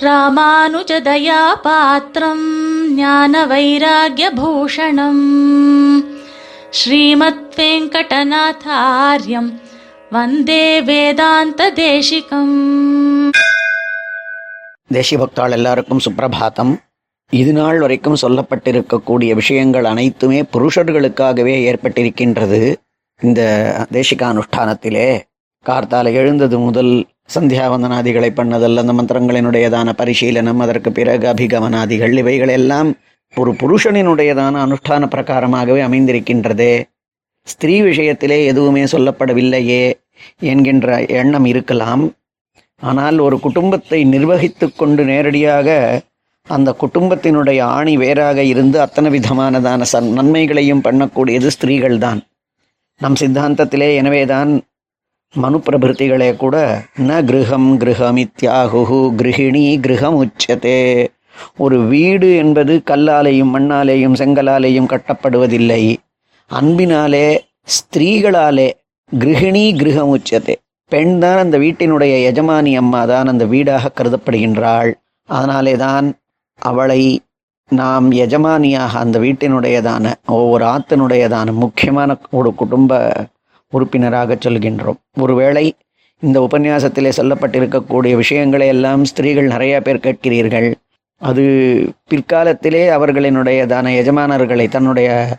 ராமானுஜதயாபாத்திரம் ஞான வைராகியபூஷணம் ஸ்ரீமத் வெங்கடநாதாரியம் வந்தே வேதாந்த தேசிகம் தேசிபக்தாள் எல்லாருக்கும் சுப்பிரபாதம் இது நாள் வரைக்கும் சொல்லப்பட்டிருக்கக்கூடிய விஷயங்கள் அனைத்துமே புருஷர்களுக்காகவே ஏற்பட்டிருக்கின்றது. இந்த தேசிக அனுஷ்டானத்திலே கார்த்தால் எழுந்தது முதல் சந்தியாவந்தனாதிகளை பண்ணதல் அந்த மந்திரங்களினுடையதான பரிசீலனம் அதற்கு பிறகு அபிகமனாதிகள் இவைகளெல்லாம் ஒரு புருஷனினுடையதான அனுஷ்டான பிரகாரமாகவே அமைந்திருக்கின்றதே. ஸ்திரீ விஷயத்திலே எதுவுமே சொல்லப்படவில்லையே என்கின்ற எண்ணம் இருக்கலாம். ஆனால் ஒரு குடும்பத்தை நிர்வகித்து கொண்டு நேரடியாக அந்த குடும்பத்தினுடைய ஆணி வேறாக இருந்து அத்தனை விதமானதான சன் நன்மைகளையும் பண்ணக்கூடியது ஸ்திரீகள்தான். நம் சித்தாந்தத்திலே எனவேதான் மனுப்பிரபிருத்திகளே கூட ந கிருஹம் கிரகமித்யாகு கிரகிணி கிருஹம் உச்சதே ஒரு வீடு என்பது கல்லாலேயும் மண்ணாலேயும் செங்கலாலேயும் கட்டப்படுவதில்லை. அன்பினாலே ஸ்திரீகளாலே கிரகிணி கிரகம் உச்சதே பெண் தான் அந்த வீட்டினுடைய எஜமானி அம்மா தான் அந்த வீடாக கருதப்படுகின்றாள். அதனாலே தான் அவளை நாம் எஜமானியாக அந்த வீட்டினுடையதான ஒவ்வொரு ஆத்தினுடையதான முக்கியமான ஒரு குடும்ப உறுப்பினராக சொல்கின்றோம். ஒருவேளை இந்த உபன்யாசத்திலே சொல்லப்பட்டிருக்கக்கூடிய விஷயங்களை எல்லாம் ஸ்திரீகள் நிறைய பேர் கேட்கிறீர்கள். அது பிற்காலத்திலே அவர்களினுடையதான எஜமானர்களை தன்னுடைய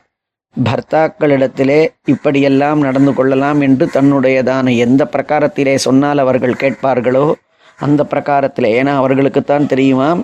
பர்த்தாக்களிடத்திலே இப்படியெல்லாம் நடந்து கொள்ளலாம் என்று தன்னுடையதான எந்த பிரகாரத்திலே சொன்னால் அவர்கள் கேட்பார்களோ அந்த பிரகாரத்தில். ஏன்னா அவர்களுக்குத்தான் தெரியுமாம்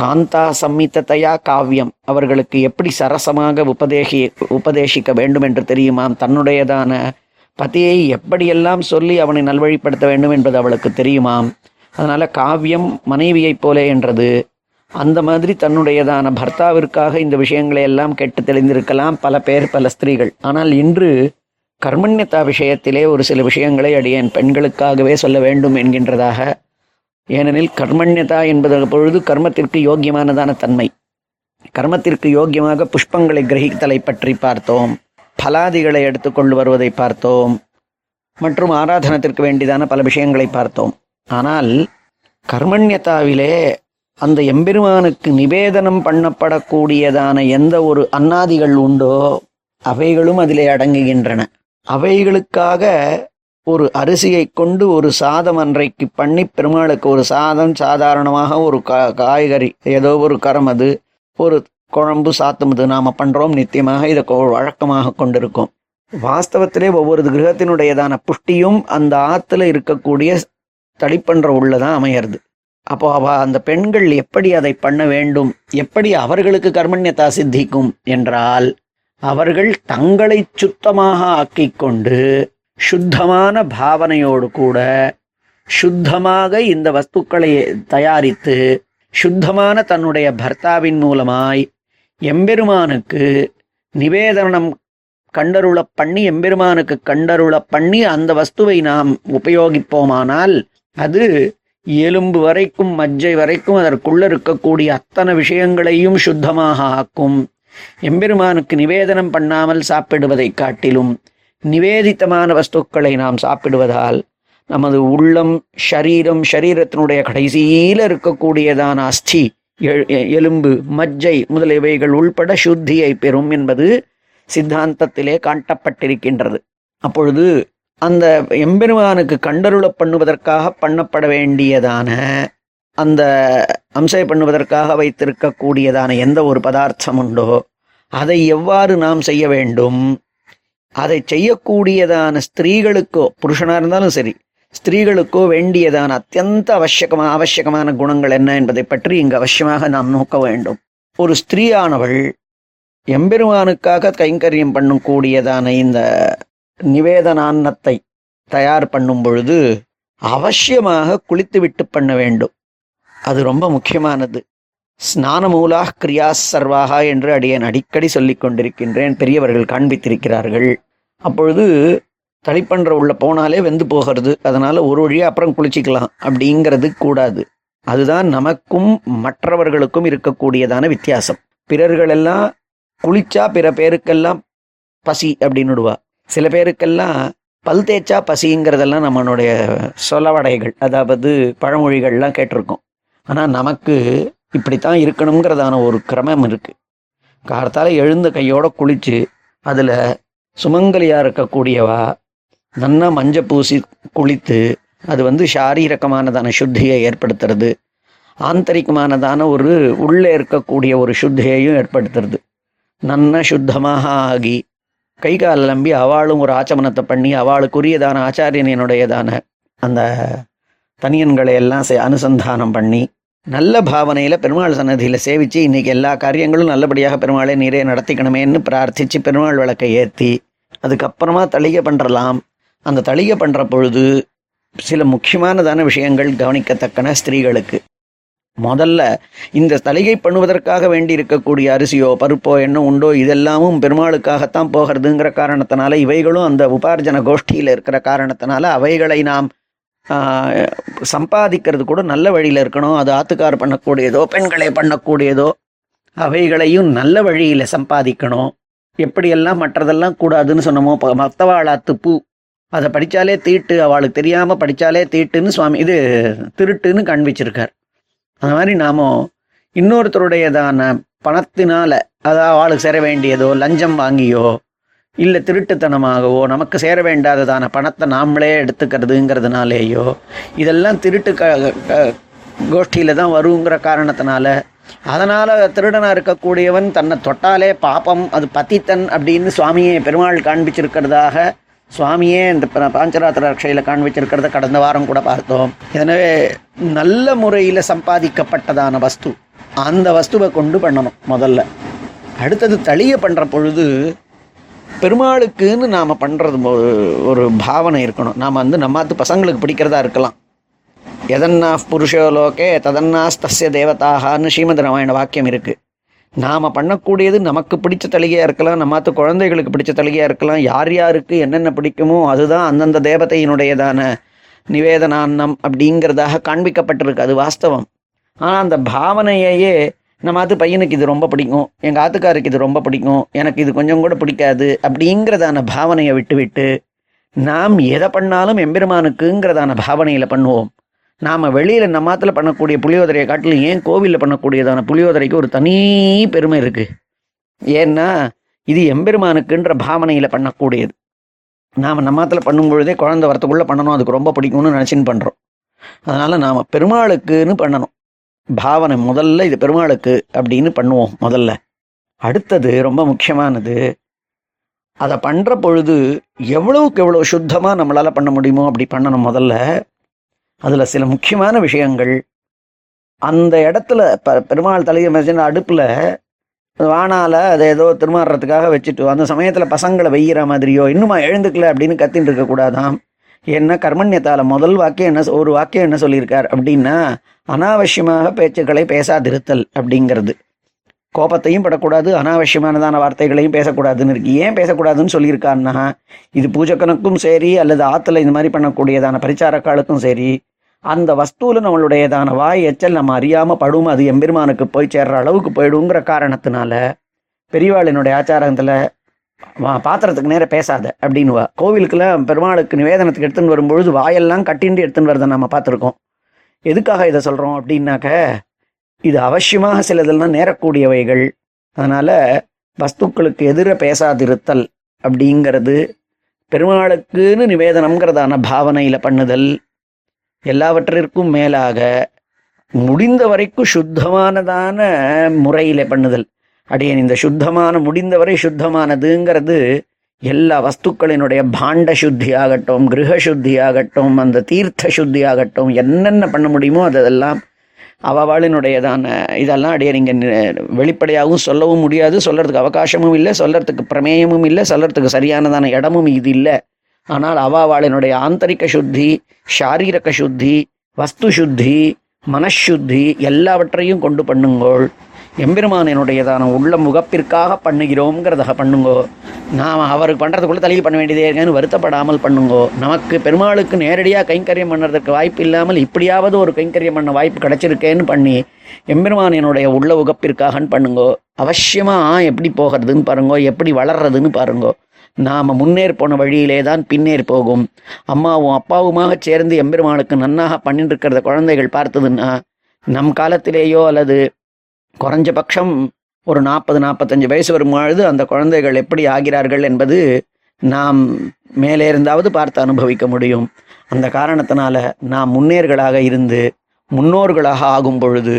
காந்தா சம்மித்ததையா காவியம். அவர்களுக்கு எப்படி சரசமாக உபதேசி உபதேசிக்க வேண்டும் என்று தெரியுமாம்? தன்னுடையதான பதியை எப்படியெல்லாம் சொல்லி அவனை நல்வழிப்படுத்த வேண்டும் என்பது அவளுக்கு தெரியுமாம். அதனால் காவியம் மனைவியைப் போலே என்றது. அந்த மாதிரி தன்னுடையதான பர்த்தாவிற்காக இந்த விஷயங்களை எல்லாம் கெட்டு தெளிந்திருக்கலாம் பல பேர் பல ஸ்திரீகள். ஆனால் இன்று கர்மண்யதா விஷயத்திலே ஒரு சில விஷயங்களை அடியேன் பெண்களுக்காகவே சொல்ல வேண்டும் என்கின்றதாக ஏனெனில் கர்மண்யதா என்பது பொழுது கர்மத்திற்கு யோக்கியமானதான தன்மை. கர்மத்திற்கு யோக்கியமாக புஷ்பங்களை கிரகித்தலை பற்றி பார்த்தோம். பலாதிகளை எடுத்துக்கொண்டு வருவதை பார்த்தோம். மற்றும் ஆராதனத்திற்கு வேண்டியதான பல விஷயங்களை பார்த்தோம். ஆனால் கர்மண்யதாவிலே அந்த எம்பெருமானுக்கு நிவேதனம் பண்ணப்படக்கூடியதான எந்த ஒரு அன்னாதிகள் உண்டோ அவைகளும் அதிலே அடங்குகின்றன. அவைகளுக்காக ஒரு அரிசியை கொண்டு ஒரு சாதம் அன்றைக்கு பண்ணி பெருமாளுக்கு ஒரு சாதம் சாதாரணமாக ஒரு கா காய்கறி ஏதோ ஒரு கரம் அது ஒரு குழம்பு சாத்தம் அது நாம் பண்ணுறோம் நித்தியமாக இதை கொ- வழக்கமாக கொண்டிருக்கோம். வாஸ்தவத்திலே ஒவ்வொரு கிரகத்தினுடையதான புஷ்டியும் அந்த ஆற்றுல இருக்கக்கூடிய தடிப்பன்ற உள்ளதான் அமையிறது. அப்போ அவ அந்த பெண்கள் எப்படி அதை பண்ண வேண்டும்? எப்படி அவர்களுக்கு கர்மண்யதா சித்திக்கும்? என்றால் அவர்கள் தங்களை சுத்தமாக ஆக்கிக்கொண்டு சுத்தமான பாவனையோடு கூட சுத்தமாக இந்த வஸ்துக்களை தயாரித்து சுத்தமான தன்னுடைய பர்த்தாவின் மூலமாய் எம்பெருமானுக்கு நிவேதனம் கண்டருள பண்ணி எம்பெருமானுக்கு கண்டருள பண்ணி அந்த வஸ்துவை நாம் உபயோகிப்போமானால் அது எலும்பு வரைக்கும் மஜ்ஜை வரைக்கும் அதற்குள்ள இருக்கக்கூடிய அத்தனை விஷயங்களையும் சுத்தமாக ஆக்கும். எம்பெருமானுக்கு நிவேதனம் பண்ணாமல் சாப்பிடுவதைக் காட்டிலும் நிவேதித்தமான வஸ்துக்களை நாம் சாப்பிடுவதால் நமது உள்ளம் ஷரீரம் ஷரீரத்தினுடைய கடைசியில் இருக்கக்கூடியதான அஸ்தி எ- எலும்பு மஜ்ஜை முதலியவைகள் உள்பட சுத்தியை பெறும் என்பது சித்தாந்தத்திலே காட்டப்பட்டிருக்கின்றது. அப்பொழுது அந்த எம்பெருமானுக்கு கண்டருள பண்ணுவதற்காக பண்ணப்பட வேண்டியதான அந்த அம்சை பண்ணுவதற்காக வைத்திருக்கக்கூடியதான எந்த ஒரு பதார்த்தம் உண்டோ அதை எவ்வாறு நாம் செய்ய வேண்டும் அதை செய்யக்கூடியதான ஸ்திரீகளுக்கோ புருஷனா இருந்தாலும் சரி ஸ்திரீகளுக்கோ வேண்டியதான அத்தியந்த அவசியமான அவசியமான குணங்கள் என்ன என்பதை பற்றி இங்கு அவசியமாக நாம் நோக்க வேண்டும். ஒரு ஸ்திரீயானவள் எம்பெருமானுக்காக கைங்கரியம் பண்ணக்கூடியதான இந்த நிவேதனான்னத்தை தயார் பண்ணும் பொழுது அவசியமாக குளித்துவிட்டு பண்ண வேண்டும். அது ரொம்ப முக்கியமானது. ஸ்நானமூலா கிரியா சர்வாகா என்று அடியேன் அடிக்கடி சொல்லிக் கொண்டிருக்கின்றேன். பெரியவர்கள் காண்பித்திருக்கிறார்கள். அப்பொழுது தளிப்பன்ற உள்ள போனாலே வெந்து போகிறது. அதனால ஒரு வழியாக அப்புறம் குளிச்சிக்கலாம். அப்படிங்கிறது கூடாது. அதுதான் நமக்கும் மற்றவர்களுக்கும் இருக்கக்கூடியதான வித்தியாசம். பிறர்களெல்லாம் குளிச்சா பிற பேருக்கெல்லாம் பசி அப்படின்னுடுவா சில பேருக்கெல்லாம் பல் தேய்ச்சா பசிங்கிறதெல்லாம் நம்மளுடைய சொலவடைகள் அதாவது பழமொழிகள்லாம் கேட்டிருக்கோம். ஆனால் நமக்கு இப்படித்தான் இருக்கணுங்கிறதான ஒரு கிரமம் இருக்கு. கார்த்தால எழுந்த கையோட குளிச்சு அதில் சுமங்கலியாக இருக்கக்கூடியவா நன்னா மஞ்ச பூசி குளித்து அது வந்து சாரீரகமானதான சுத்தியை ஏற்படுத்துறது. ஆந்தரிகமானதான ஒரு உள்ளே இருக்கக்கூடிய ஒரு சுத்தியையும் ஏற்படுத்துறது. நன்னா சுத்தமாக ஆகி கை கால் நம்பி அவளும் ஒரு ஆச்சமனத்தை பண்ணி அவளுக்குரியதான ஆச்சாரியனுடையதான அந்த தனியன்களை எல்லாம் அனுசந்தானம் பண்ணி நல்ல பாவனையில் பெருமாள் சன்னதியில் சேவித்து இன்னைக்கு எல்லா காரியங்களும் நல்லபடியாக பெருமாளை நீரே நடத்திக்கணுமேன்னு பிரார்த்திச்சு பெருமாள் விளக்கை ஏற்றி அதுக்கப்புறமா தளிகை பண்ணுறலாம் அந்த தளிகை பண்ணுற பொழுது சில முக்கியமானதான விஷயங்கள் கவனிக்கத்தக்கன ஸ்திரீகளுக்கு. முதல்ல இந்த தளிகை பண்ணுவதற்காக வேண்டி இருக்கக்கூடிய அரிசியோ பருப்போ என்ன உண்டோ இதெல்லாமும் பெருமாளுக்காகத்தான் போகிறதுங்கிற காரணத்தினால இவைகளும் அந்த உபார்ஜன கோஷ்டியில் இருக்கிற காரணத்தினால அவைகளை நாம் சம்பாதிக்கிறது கூட நல்ல வழியில் இருக்கணும். அது ஆத்துக்கார் பண்ணக்கூடியதோ பெண்களை பண்ணக்கூடியதோ அவைகளையும் நல்ல வழியில் சம்பாதிக்கணும். எப்படியெல்லாம் மற்றதெல்லாம் கூடாதுன்னு சொன்னோமோ மத்தவாளாத்து பூ அதை படித்தாலே தீட்டு அவளுக்கு தெரியாமல் படித்தாலே தீட்டுன்னு சுவாமி இது திருட்டுன்னு காண்பிச்சிருக்கார். அந்த மாதிரி நாம இன்னொருத்தருடையதான பணத்தினால அதாவது அவளுக்கு சேர வேண்டியதோ லஞ்சம் வாங்கியோ இல்லை திருட்டுத்தனமாகவோ நமக்கு சேர வேண்டாததான பணத்தை நாமளே எடுத்துக்கிறதுங்கிறதுனாலேயோ இதெல்லாம் திருட்டு க தான் வருங்கிற காரணத்தினால அதனால் திருடனாக இருக்கக்கூடியவன் தன்னை தொட்டாலே பாப்பம் அது பத்தித்தன் அப்படின்னு சுவாமியே பெருமாள் காண்பிச்சிருக்கிறதாக சுவாமியே இந்த பாஞ்சராத்திர ரக்ஷையில் காண்பிச்சிருக்கிறத கடந்த வாரம் கூட பார்த்தோம். எனவே நல்ல முறையில் சம்பாதிக்கப்பட்டதான வஸ்து அந்த வஸ்துவை கொண்டு பண்ணணும் முதல்ல. அடுத்தது தளிய பண்ணுற பொழுது பெருமாளுக்குன்னு நாம் பண்ணுறது ஒரு பாவனை இருக்கணும். நாம் வந்து நம்மாத்து பசங்களுக்கு பிடிக்கிறதா இருக்கலாம். எதன்னா புருஷோலோகே ததன்னாஸ்தஸ்ய தேவதாகான்னு ஸ்ரீமத் ராமாயண வாக்கியம் இருக்குது நாம் பண்ணக்கூடியது நமக்கு பிடிச்ச தலிகையாக இருக்கலாம் நம்மாத்து குழந்தைகளுக்கு பிடிச்ச தலிகையாக இருக்கலாம் யார் யாருக்கு என்னென்ன பிடிக்குமோ அதுதான் அந்தந்த தேவதையினுடையதான நிவேதனான்னம் அப்படிங்கிறதாக காண்பிக்கப்பட்டிருக்கு. அது வாஸ்தவம். ஆனால் அந்த பாவனையையே நம்ம ஆத்து பையனுக்கு இது ரொம்ப பிடிக்கும் எங்கள் ஆத்துக்காருக்கு இது ரொம்ப பிடிக்கும் எனக்கு இது கொஞ்சம் கூட பிடிக்காது அப்படிங்கிறதான பாவனையை விட்டுவிட்டு நாம் எதை பண்ணாலும் எம்பெருமானுக்குங்கிறதான பாவனையில் பண்ணுவோம். நாம் வெளியில் நம்ம ஆற்றுல பண்ணக்கூடிய புளியோதரையை காட்டிலும் ஏன் கோவிலில் பண்ணக்கூடியதான புளியோதரைக்கு ஒரு தனி பெருமை இருக்குது ஏன்னா இது எம்பெருமானுக்குன்ற பாவனையில் பண்ணக்கூடியது. நாம் நம்ம ஆத்துல பண்ணும்பொழுதே குழந்தை வரத்துக்குள்ளே பண்ணணும் அதுக்கு ரொம்ப பிடிக்கும்னு நினச்சின்னு பண்ணுறோம் அதனால் நாம் பெருமாளுக்குன்னு பண்ணணும். பாவனை முதல்ல இது பெருமாளுக்கு அப்படின்னு பண்ணுவோம் முதல்ல. அடுத்தது ரொம்ப முக்கியமானது அதை பண்ணுற பொழுது எவ்வளவுக்கு எவ்வளோ சுத்தமாக நம்மளால் பண்ண முடியுமோ அப்படி பண்ணணும் முதல்ல. அதில் சில முக்கியமான விஷயங்கள். அந்த இடத்துல ப பெருமாள் தலையை மதிச்சு அடுப்பில் வானால அதை ஏதோ திருமாறுறதுக்காக வச்சுட்டு அந்த சமயத்தில் பசங்களை வெய்கிற மாதிரியோ இன்னுமா எழுந்துக்கல அப்படின்னு கத்தின்னு இருக்கக்கூடாதான் என்ன கர்மண்யத்தால்? முதல் வாக்கியம் என்ன சொ- ஒரு வாக்கியம் என்ன சொல்லியிருக்கார் அப்படின்னா அனாவசியமாக பேச்சுக்களை பேசாதிருத்தல் அப்படிங்கிறது. கோபத்தையும் படக்கூடாது அனாவசியமானதான வார்த்தைகளையும் பேசக்கூடாதுன்னு இருக்கு. ஏன் பேசக்கூடாதுன்னு சொல்லியிருக்கான்னா இது பூஜக்கனுக்கும் சரி அல்லது ஆற்றுல இந்த மாதிரி பண்ணக்கூடியதான பரிச்சாரக்காலுக்கும் சரி அந்த வஸ்துவில் நம்மளுடையதான வாய் எச்சல் நம்ம அறியாமல் படும் அது எம்பெருமானுக்கு போய் சேர்ற அளவுக்கு போயிடுங்கிற காரணத்தினால பெரியவாளினுடைய ஆச்சாரத்தில் பாத்திரத்துக்கு நேரம் பேசாத அப்படின்னுவா. கோவிலுக்குள்ள பெருமாளுக்கு நிவேதனத்துக்கு எடுத்துன்னு வரும்பொழுது வாயெல்லாம் கட்டிண்டு எடுத்துன்னு வரதை நம்ம பார்த்துருக்கோம். எதுக்காக இதை சொல்கிறோம் அப்படின்னாக்க இது அவசியமாக சிலதெல்லாம் நேரக்கூடியவைகள். அதனால் வஸ்துக்களுக்கு எதிர பேசாதிருத்தல் அப்படிங்கிறது பெருமாளுக்குன்னு நிவேதனம்ங்கிறதான பாவனையில் பண்ணுதல். எல்லாவற்றிற்கும் மேலாக முடிந்த வரைக்கும் சுத்தமானதான முறையில் பண்ணுதல். அடியன் இந்த சுத்தமான முடிந்தவரை சுத்தமானதுங்கிறது எல்லா வஸ்துக்களினுடைய பாண்ட சுத்தி ஆகட்டும் கிரக சுத்தி ஆகட்டும் அந்த தீர்த்த சுத்தி ஆகட்டும் என்னென்ன பண்ண முடியுமோ அதெல்லாம் அவவாளினுடையதான இதெல்லாம் அடைய நீங்கள் வெளிப்படையாகவும் சொல்லவும் முடியாது. சொல்கிறதுக்கு அவகாசமும் இல்லை சொல்கிறதுக்கு பிரமேயமும் இல்லை சொல்கிறதுக்கு சரியானதான இடமும் இது இல்லை. ஆனால் அவாவாளினுடைய ஆந்தரிக சுத்தி சாரீரக சுத்தி வஸ்து சுத்தி மனசுத்தி எல்லாவற்றையும் கொண்டு பண்ணுங்கோள். எம்பெருமானினுடையதான உள்ள முகப்பிற்காக பண்ணுகிறோங்கிறத பண்ணுங்கோ. நாம் அவருக்கு பண்ணுறதுக்குள்ளே தலையில் பண்ண வேண்டியதே இருக்கேன்னு வருத்தப்படாமல் பண்ணுங்கோ. நமக்கு பெருமாளுக்கு நேரடியாக கைங்கரியம் பண்ணுறதுக்கு வாய்ப்பு இல்லாமல் இப்படியாவது ஒரு கைங்கரியம் பண்ண வாய்ப்பு கிடச்சிருக்கேன்னு பண்ணி எம்பெருமானினுடைய உள்ள உகப்பிற்காகன்னு பண்ணுங்கோ. அவசியமாக எப்படி போகிறதுன்னு பாருங்கோ. எப்படி வளர்றதுன்னு பாருங்கோ. நாம் முன்னேற் போன வழியிலே தான் பின்னேறி போகும். அம்மாவும் அப்பாவுமாக சேர்ந்து எம்பெருமானுக்கு நன்னாக பண்ணிட்டு இருக்கிறத குழந்தைகள் பார்த்ததுன்னா நம் காலத்திலேயோ அல்லது குறைஞ்சபட்சம் ஒரு நாற்பது நாற்பத்தஞ்சு வயசு வரும்பொழுது அந்த குழந்தைகள் எப்படி ஆகிறார்கள் என்பது நாம் மேலே இருந்தாவது பார்த்து அனுபவிக்க முடியும். அந்த காரணத்தினால நாம் முன்னேர்களாக இருந்து முன்னோர்களாக ஆகும் பொழுது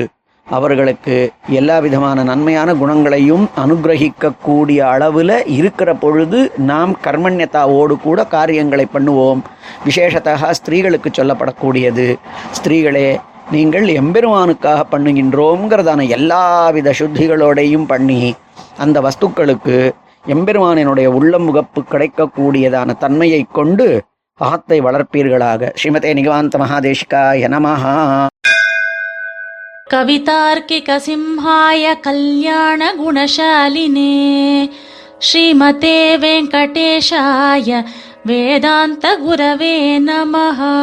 அவர்களுக்கு எல்லா விதமான நன்மையான குணங்களையும் அனுகிரகிக்கக்கூடிய அளவில் இருக்கிற பொழுது நாம் கர்மண்யத்தாவோடு கூட காரியங்களை பண்ணுவோம். விசேஷத்தாக ஸ்திரீகளுக்கு சொல்லப்படக்கூடியது. ஸ்திரீகளே நீங்கள் எம்பெருமானுக்காக பண்ணுகின்றோங்கிறதான எல்லாவித சுத்திகளோடையும் பண்ணி அந்த வஸ்துக்களுக்கு எம்பெருமானினுடைய உள்ளமுகப்பு கிடைக்கக்கூடியதான தன்மையை கொண்டு அகத்தை வளர்ப்பீர்களாக. ஸ்ரீமதே நிகவாந்த மகாதேஷிகாய எனமஹா கவிதார்க்கிக சிம்ஹாய கல்யாண குணசாலினே. ஸ்ரீமதே வெங்கடேஷாய வேதாந்த குரவே நமஹா.